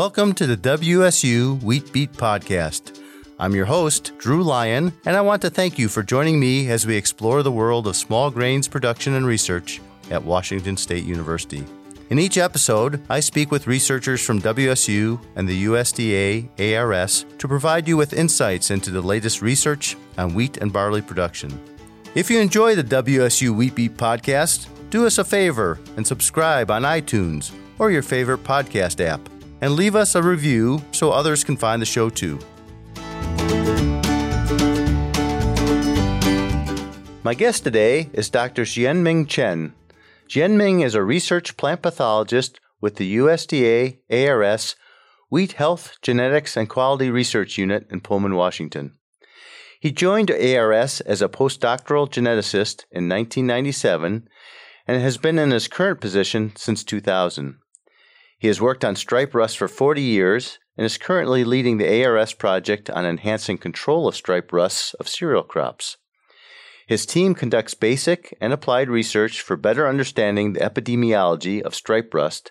Welcome to the WSU Wheat Beat Podcast. I'm your host, Drew Lyon, and I want to thank you for joining me as we explore the world of small grains production and research at Washington State University. In each episode, I speak with researchers from WSU and the USDA ARS to provide you with insights into the latest research on wheat and barley production. If you enjoy the WSU Wheat Beat podcast, do us a favor and subscribe on iTunes or your favorite podcast app, and leave us a review so others can find the show too. My guest today is Dr. Xianming Chen. Xianming is a research plant pathologist with the USDA ARS Wheat Health, Genetics, and Quality Research Unit in Pullman, Washington. He joined ARS as a postdoctoral geneticist in 1997 and has been in his current position since 2000. He has worked on stripe rust for 40 years and is currently leading the ARS project on enhancing control of stripe rusts of cereal crops. His team conducts basic and applied research for better understanding the epidemiology of stripe rust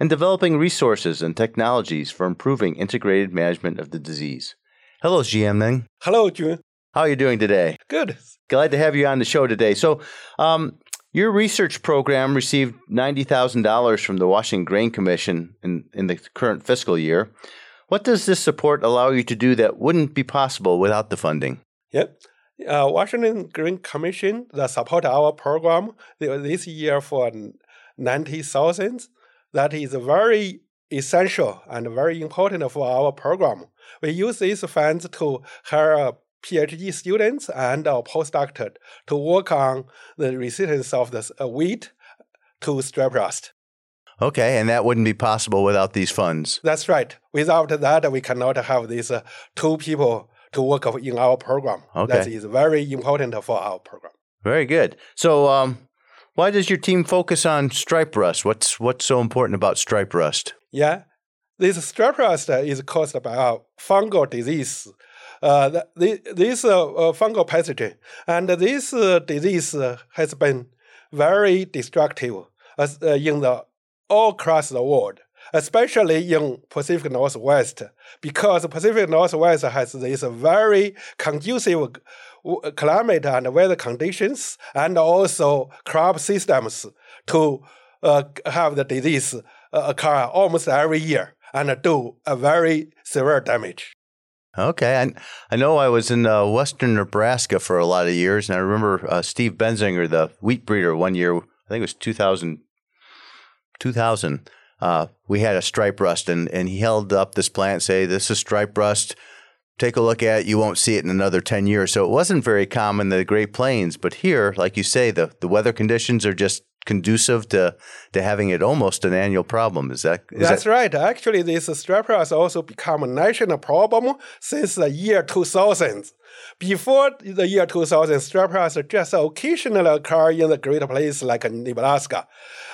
and developing resources and technologies for improving integrated management of the disease. Hello, Xianming. Hello, June. How are you doing today? Good. Glad to have you on the show today. So, um, your research program received $90,000 from the Washington Grain Commission in, in the current fiscal year. What does this support allow you to do that wouldn't be possible without the funding? Yep uh, Washington Grain Commission that support our program this year for ninety thousand. That is very essential and very important for our program. We use these funds to hire PhD students and a postdoctor to work on the resistance of the uh, wheat to stripe rust. Okay, and that wouldn't be possible without these funds. That's right. Without that, we cannot have these uh, two people to work in our program. Okay. That is very important for our program. Very good. So, um, why does your team focus on stripe rust? What's what's so important about stripe rust? Yeah, this stripe rust is caused by a fungal disease. Uh, this uh, uh, fungal pathogen, and this uh, disease has been very destructive uh, in the all across the world especially in Pacific Northwest, because Pacific Northwest has this very conducive climate and weather conditions, and also crop systems to uh, have the disease occur almost every year and do a very severe damage. Okay, I, I know I was in uh, western Nebraska for a lot of years, and I remember uh, Steve Baenziger, the wheat breeder, one year, I think it was 2000, 2000 uh, we had a stripe rust, and, and he held up this plant, say, "This is stripe rust. Take a look at it. You won't see it in another ten years." So it wasn't very common in the Great Plains, but here, like you say, the the weather conditions are just conducive to to having it almost an annual problem. Is that is that's that... right? Actually, this stripe has also become a national problem since the year 2000. Before the year 2000, stripe rust just occasionally occur in the great places like Nebraska.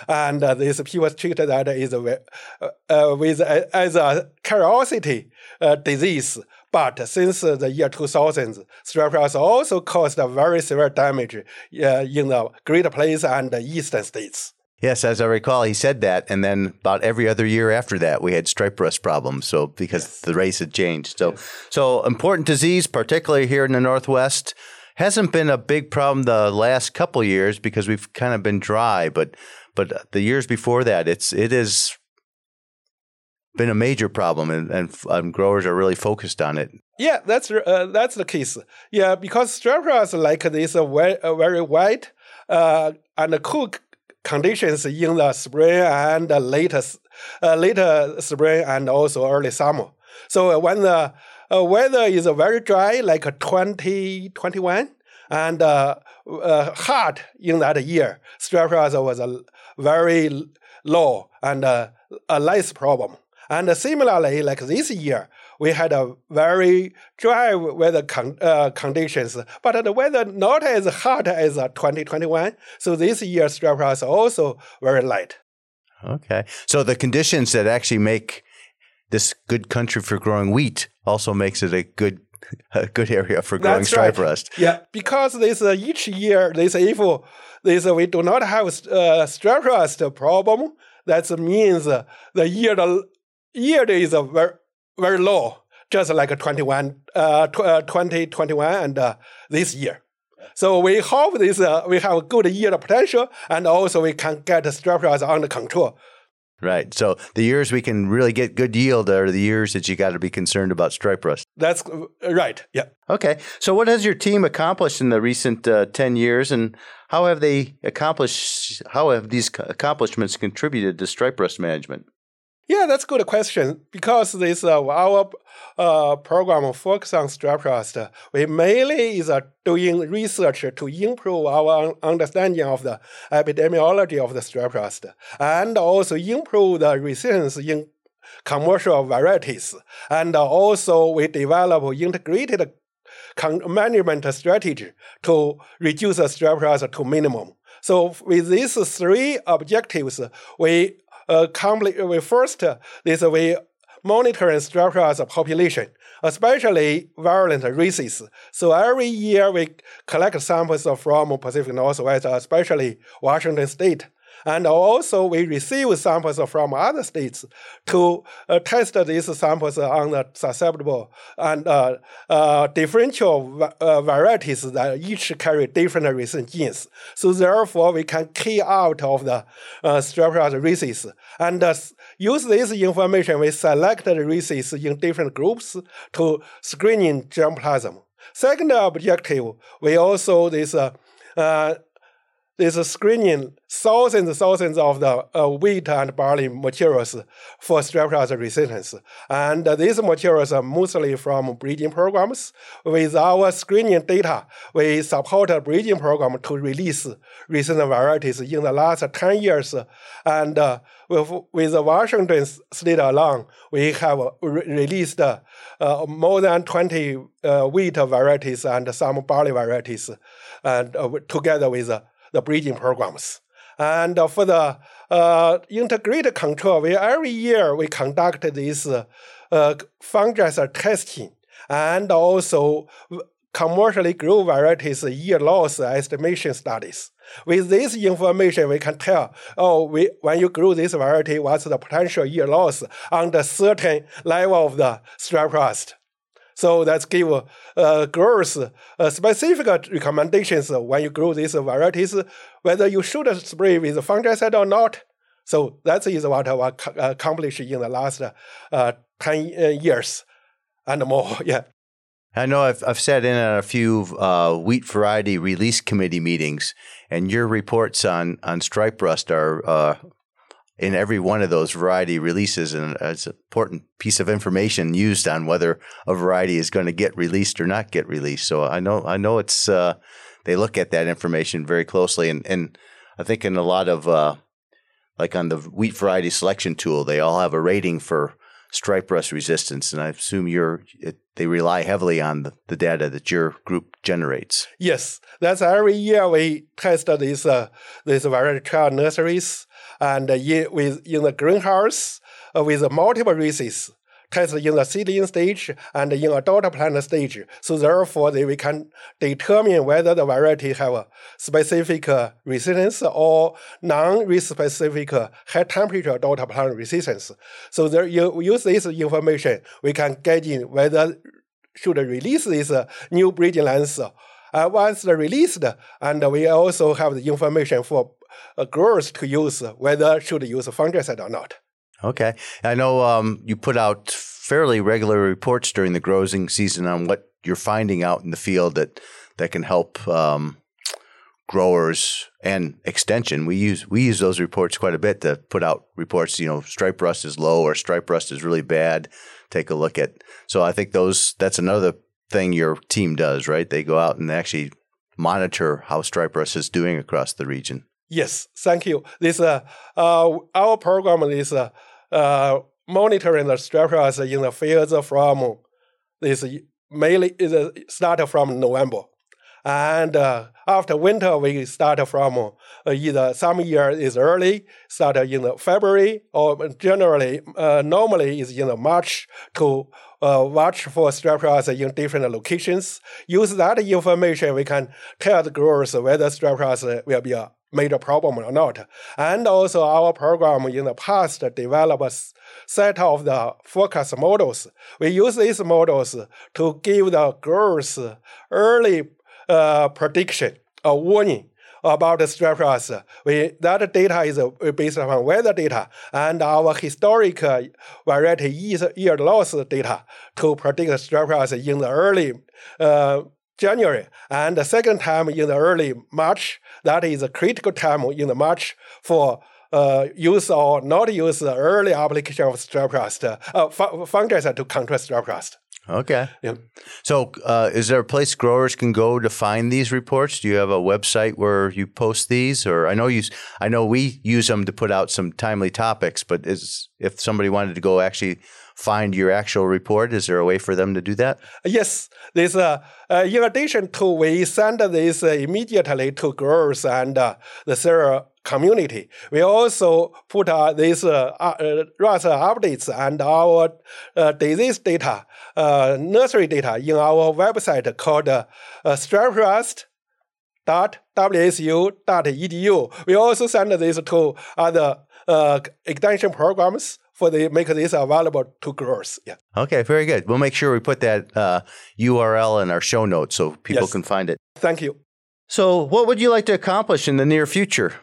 And uh, this people treat that as a, uh, uh, with, uh, as a curiosity uh, disease. But since the year 2000, stripe rust also caused very severe damage uh, in the Great Plains and the eastern states. Yes, as I recall, he said that, and then about every other year after that, we had stripe rust problems. So because yes. the race had changed, so yes. so important disease, particularly here in the Northwest, hasn't been a big problem the last couple years because we've kind of been dry. But but the years before that, it's it has been a major problem, and, and um, growers are really focused on it. Yeah, that's uh, that's the case. Yeah, because rust like this uh, very, very white uh, and cool conditions in the spring and later, uh, later spring and also early summer. So when the uh, weather is very dry, like 2021, and uh, uh, in that year, rust was a very low and a less problem. And similarly, like this year, we had a very dry weather con uh, conditions, but the weather not as hot as 2021. So this year stripe rust also very light. Okay, so the conditions that actually make this good country for growing wheat also makes it a good a good area for growing That's stripe right. rust. Yeah, because this uh, each year this if this uh, we do not have uh, stripe rust problem, that means uh, the yield yield is a very very low, just like 21, uh, tw- uh, 2021 and uh, this year. So we hope this uh, we have a good yield potential, and also we can get strip rust under control. Right. So the years we can really get good yield are the years that you got to be concerned about stripe rust. That's uh, right. Yeah. Okay. So what has your team accomplished in the recent uh, 10 years and how have they accomplished how have these accomplishments contributed to stripe rust management? Yeah, that's a good question. Because this uh, our uh, program focus on strip rust, we mainly is uh, doing research to improve our understanding of the epidemiology of the strip rust and also improve the resilience in commercial varieties. And also we develop integrated management strategy to reduce the strip rust to minimum. So with these three objectives, we uh, we first this we monitoring strip rust population, especially virulent races. So every year we collect samples from Pacific Northwest, especially Washington State. And also, we receive samples from other states to uh, test these samples on the susceptible and uh, uh, differential uh, varieties that each carry different resistant genes. So therefore, we can key out of the uh, strep races and use this information. We select the races in different groups to screening germplasm. Second objective, we also this uh, uh, this screening thousands and thousands of the uh, wheat and barley materials for strep rust resistance. And uh, these materials are mostly from breeding programs. With our screening data, we support a breeding program to release resistant varieties in the last 10 years. And uh, with, with Washington state alone, we have re- released uh, more than 20 uh, wheat varieties and some barley varieties and uh, together with the breeding programs. And for the uh, integrated control, we every year we conduct this uh, fungicide testing and also commercially grown varieties year loss estimation studies. With this information, we can tell, oh, we, when you grow this variety, what's the potential year loss under certain level of the strep rust. So that's give uh, growers uh, specific recommendations when you grow these varieties, whether you should spray with fungicide or not. So that is what I accomplished in the last uh, 10 uh, years and more. Yeah. I know I've, I've sat in a few uh, wheat variety release committee meetings, and your reports on, on stripe rust are uh, in every one of those variety releases, and it's an important piece of information used on whether a variety is going to get released or not get released. So I know I know it's uh, they look at that information very closely, and and I think in a lot of uh, like on the wheat variety selection tool, they all have a rating for stripe rust resistance, and I assume you're it, they rely heavily on the, the, data that your group generates. Yes, that's every year we test these uh, these variety trial nurseries and in, with, in the greenhouse uh, with multiple races, test in the seedling stage and in adult plant stage. So therefore, we can determine whether the variety have a specific resistance or non-specific high temperature adult plant resistance. So there, you use this information, we can get in whether should release this new breeding lines. Uh, once released, and we also have the information for uh, growers to use whether should use fungicide or not. Okay, I know um, you put out fairly regular reports during the growing season on what you're finding out in the field that that can help um, growers and extension. We use we use those reports quite a bit to put out reports. You know, stripe rust is low or stripe rust is really bad. Take a look at. So I think those that's another thing your team does, right? They go out and actually monitor how stripe rust is doing across the region. Yes, thank you. This uh, uh our program is uh, uh monitoring the structures in the fields from this mainly is uh, start from November, and uh, after winter we start from uh, either some year is early, start in the February, or generally uh, normally is in the March to uh, watch for rust in different locations. Use that information, we can tell the growers whether rust will be a major problem or not. And also our program in the past developed a set of the forecast models. We use these models to give the growers early uh, prediction or warning about the strep loss. We, that data is based on weather data and our historic variety yield loss data to predict strep loss in the early uh, January, and the second time in the early March. That is a critical time in the March for uh, use or not use the early application of strep rust, uh, fungicide to control strep rust. Okay. Yeah. So, uh, is there a place growers can go to find these reports? Do you have a website where you post these, or I know you, I know we use them to put out some timely topics. But is if somebody wanted to go actually find your actual report? Is there a way for them to do that? Yes. This, uh, uh, in addition to we send this immediately to growers and uh, the cereal community. We also put uh, these uh, uh, updates and our uh, disease data, uh, nursery data in our website called uh, streprust.wsu.edu. We also send this to other uh, extension programs for the make this available to girls. Yeah. Okay, very good. We'll make sure we put that uh, URL in our show notes so people yes. can find it. Thank you. So, what would you like to accomplish in the near future?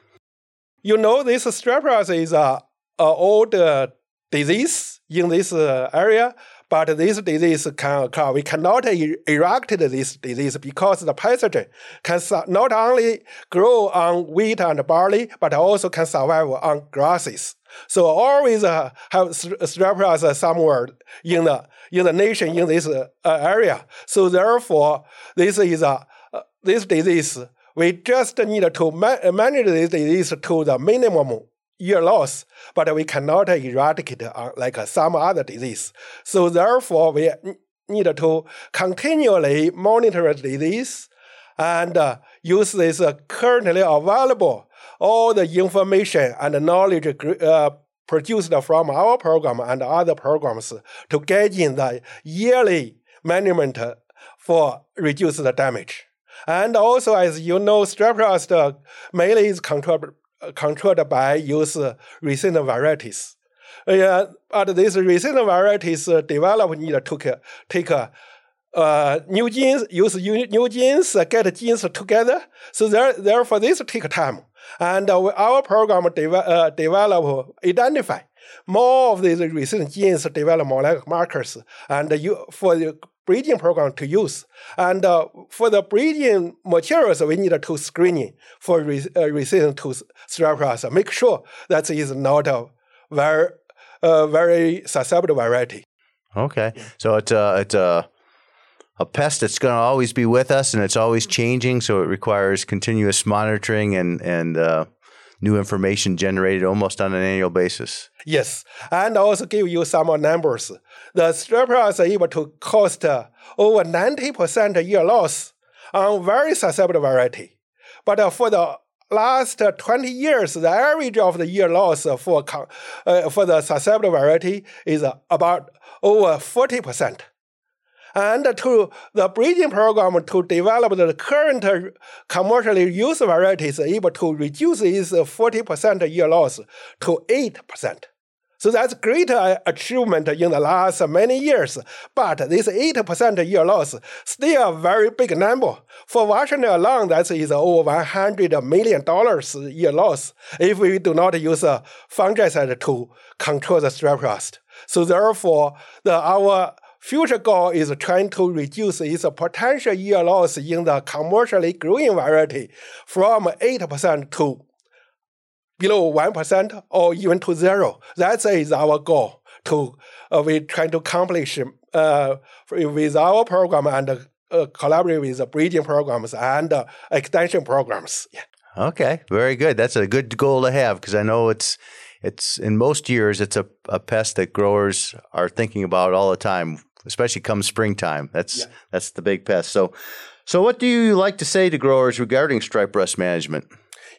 You know, this strep is a, a old uh, disease in this uh, area, but this disease can occur. We cannot eradicate this disease because the pathogen can not only grow on wheat and barley, but also can survive on grasses. So always uh, have strep somewhere in the in the nation in this uh, area. So therefore, this is a uh, this disease. We just need to ma manage this disease to the minimum year loss, but we cannot eradicate uh, like some other disease. So therefore, we need to continually monitor the disease and uh, use this uh, currently available all the information and knowledge uh, produced from our program and other programs to get in the yearly management for reduce the damage. And also, as you know, strep mainly is controlled, controlled by use recent varieties. Uh, but these recent varieties uh, develop need to take uh, new genes, use new genes, get genes together. So there, therefore, this take time. And uh, our program de- uh, develop, identify more of these recent genes, develop molecular markers, and you, for the breeding program to use. And uh, for the breeding materials, we need to screening for re- uh, resistant to strep Make sure that is not a very, uh, very susceptible variety. Okay, so it's a it's a a pest that's going to always be with us and it's always changing. So it requires continuous monitoring and and uh, new information generated almost on an annual basis. Yes, and also give you some numbers. The strep is able to cost over ninety percent year loss on very susceptible variety, but for the last 20 years, the average of the year loss for, uh, for the susceptible variety is about over 40% and to the breeding program to develop the current commercially used varieties able to reduce its 40% year loss to 8%. So that's great uh, achievement in the last many years. But this 8% year loss still a very big number. For Washington alone, that is over $100 million year loss if we do not use a fungicide to control the strep rust. So therefore, the, our Future goal is trying to reduce its potential year loss in the commercially growing variety from 8% to below 1% or even to zero. That is our goal to uh, we trying to accomplish uh, with our program and uh, collaborate with the breeding programs and uh, extension programs. Yeah. Okay, very good. That's a good goal to have because I know it's it's in most years it's a, a pest that growers are thinking about all the time especially come springtime. That's yeah. that's the big pest. So, so what do you like to say to growers regarding stripe rust management?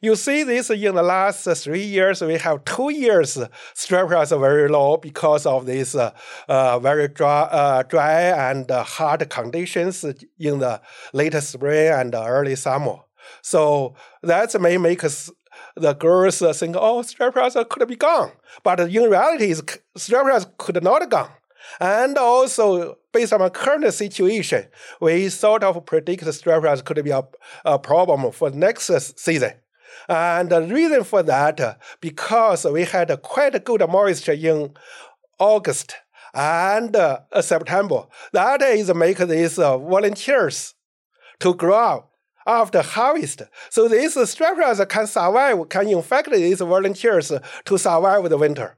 You see this in the last three years, we have two years stripe rust very low because of this uh, uh, very dry, uh, dry and hot conditions in the late spring and early summer. So that may make us the girls think, oh, strep pros could be gone. But in reality, strep pros could not gone. And also, based on the current situation, we sort of predict strep pros could be a, a problem for next season. And the reason for that, because we had quite good moisture in August and uh, September. That is make these uh, volunteers to grow after harvest. So these strep can survive, can infect these volunteers to survive the winter.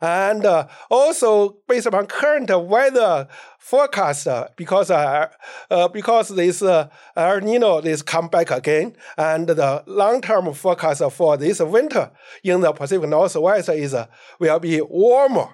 And uh, also based upon current weather forecast, uh, because uh, uh because this uh, El Nino is come back again, and the long-term forecast for this winter in the Pacific Northwest is uh, will be warmer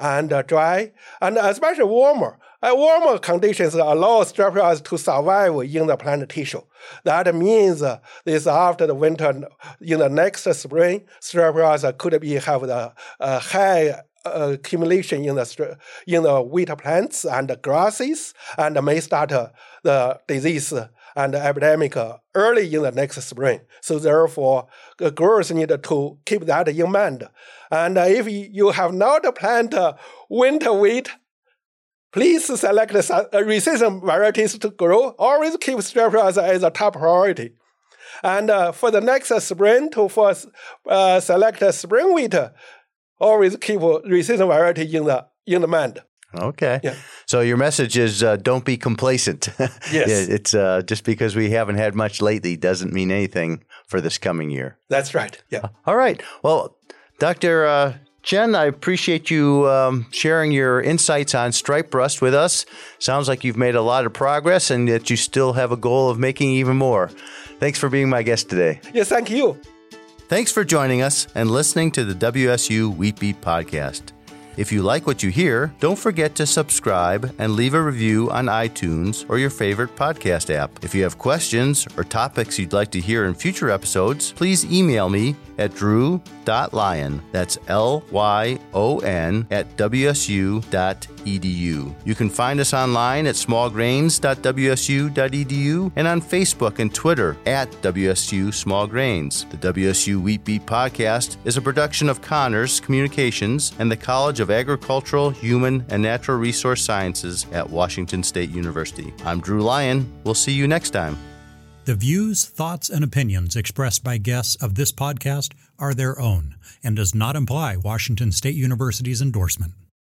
and dry, and especially warmer. Uh, warmer conditions allow strep to survive in the plant tissue. That means uh, this after the winter, in the next spring, strep could be have the uh, high uh, accumulation in the in the wheat plants and grasses, and may start uh, the disease and epidemic early in the next spring. So therefore, the growers need to keep that in mind. And if you have not planted winter wheat Please select the resistant varieties to grow. Always keep strep as, as a top priority. And uh, for the next spring, to for, uh, select spring wheat, always keep resistant variety in the in the mind. Okay. Yeah. So your message is uh, don't be complacent. Yes. it's uh, just because we haven't had much lately doesn't mean anything for this coming year. That's right. Yeah. All right. Well, Dr. Uh, Chen, I appreciate you um, sharing your insights on stripe rust with us. Sounds like you've made a lot of progress and that you still have a goal of making even more. Thanks for being my guest today. Yes, thank you. Thanks for joining us and listening to the WSU Wheat Beat podcast. If you like what you hear, don't forget to subscribe and leave a review on iTunes or your favorite podcast app. If you have questions or topics you'd like to hear in future episodes, please email me at drew.lyon, that's L Y O N, at wsu.edu. You can find us online at smallgrains.wsu.edu and on Facebook and Twitter at WSU Small Grains. The WSU Wheat Beat podcast is a production of CAHNRS Communications and the College of Agricultural, Human, and Natural Resource Sciences at Washington State University. I'm Drew Lyon. We'll see you next time. The views, thoughts, and opinions expressed by guests of this podcast are their own and does not imply Washington State University's endorsement.